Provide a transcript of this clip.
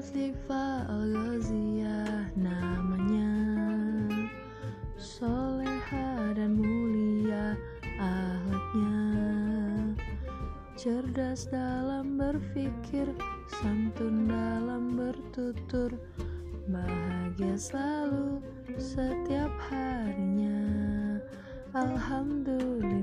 Latifah Al-Ghaziyah namanya Soleha dan mulia ahlaknya Cerdas dalam berpikir, santun dalam bertutur Bahagia selalu setiap harinya. Alhamdulillah.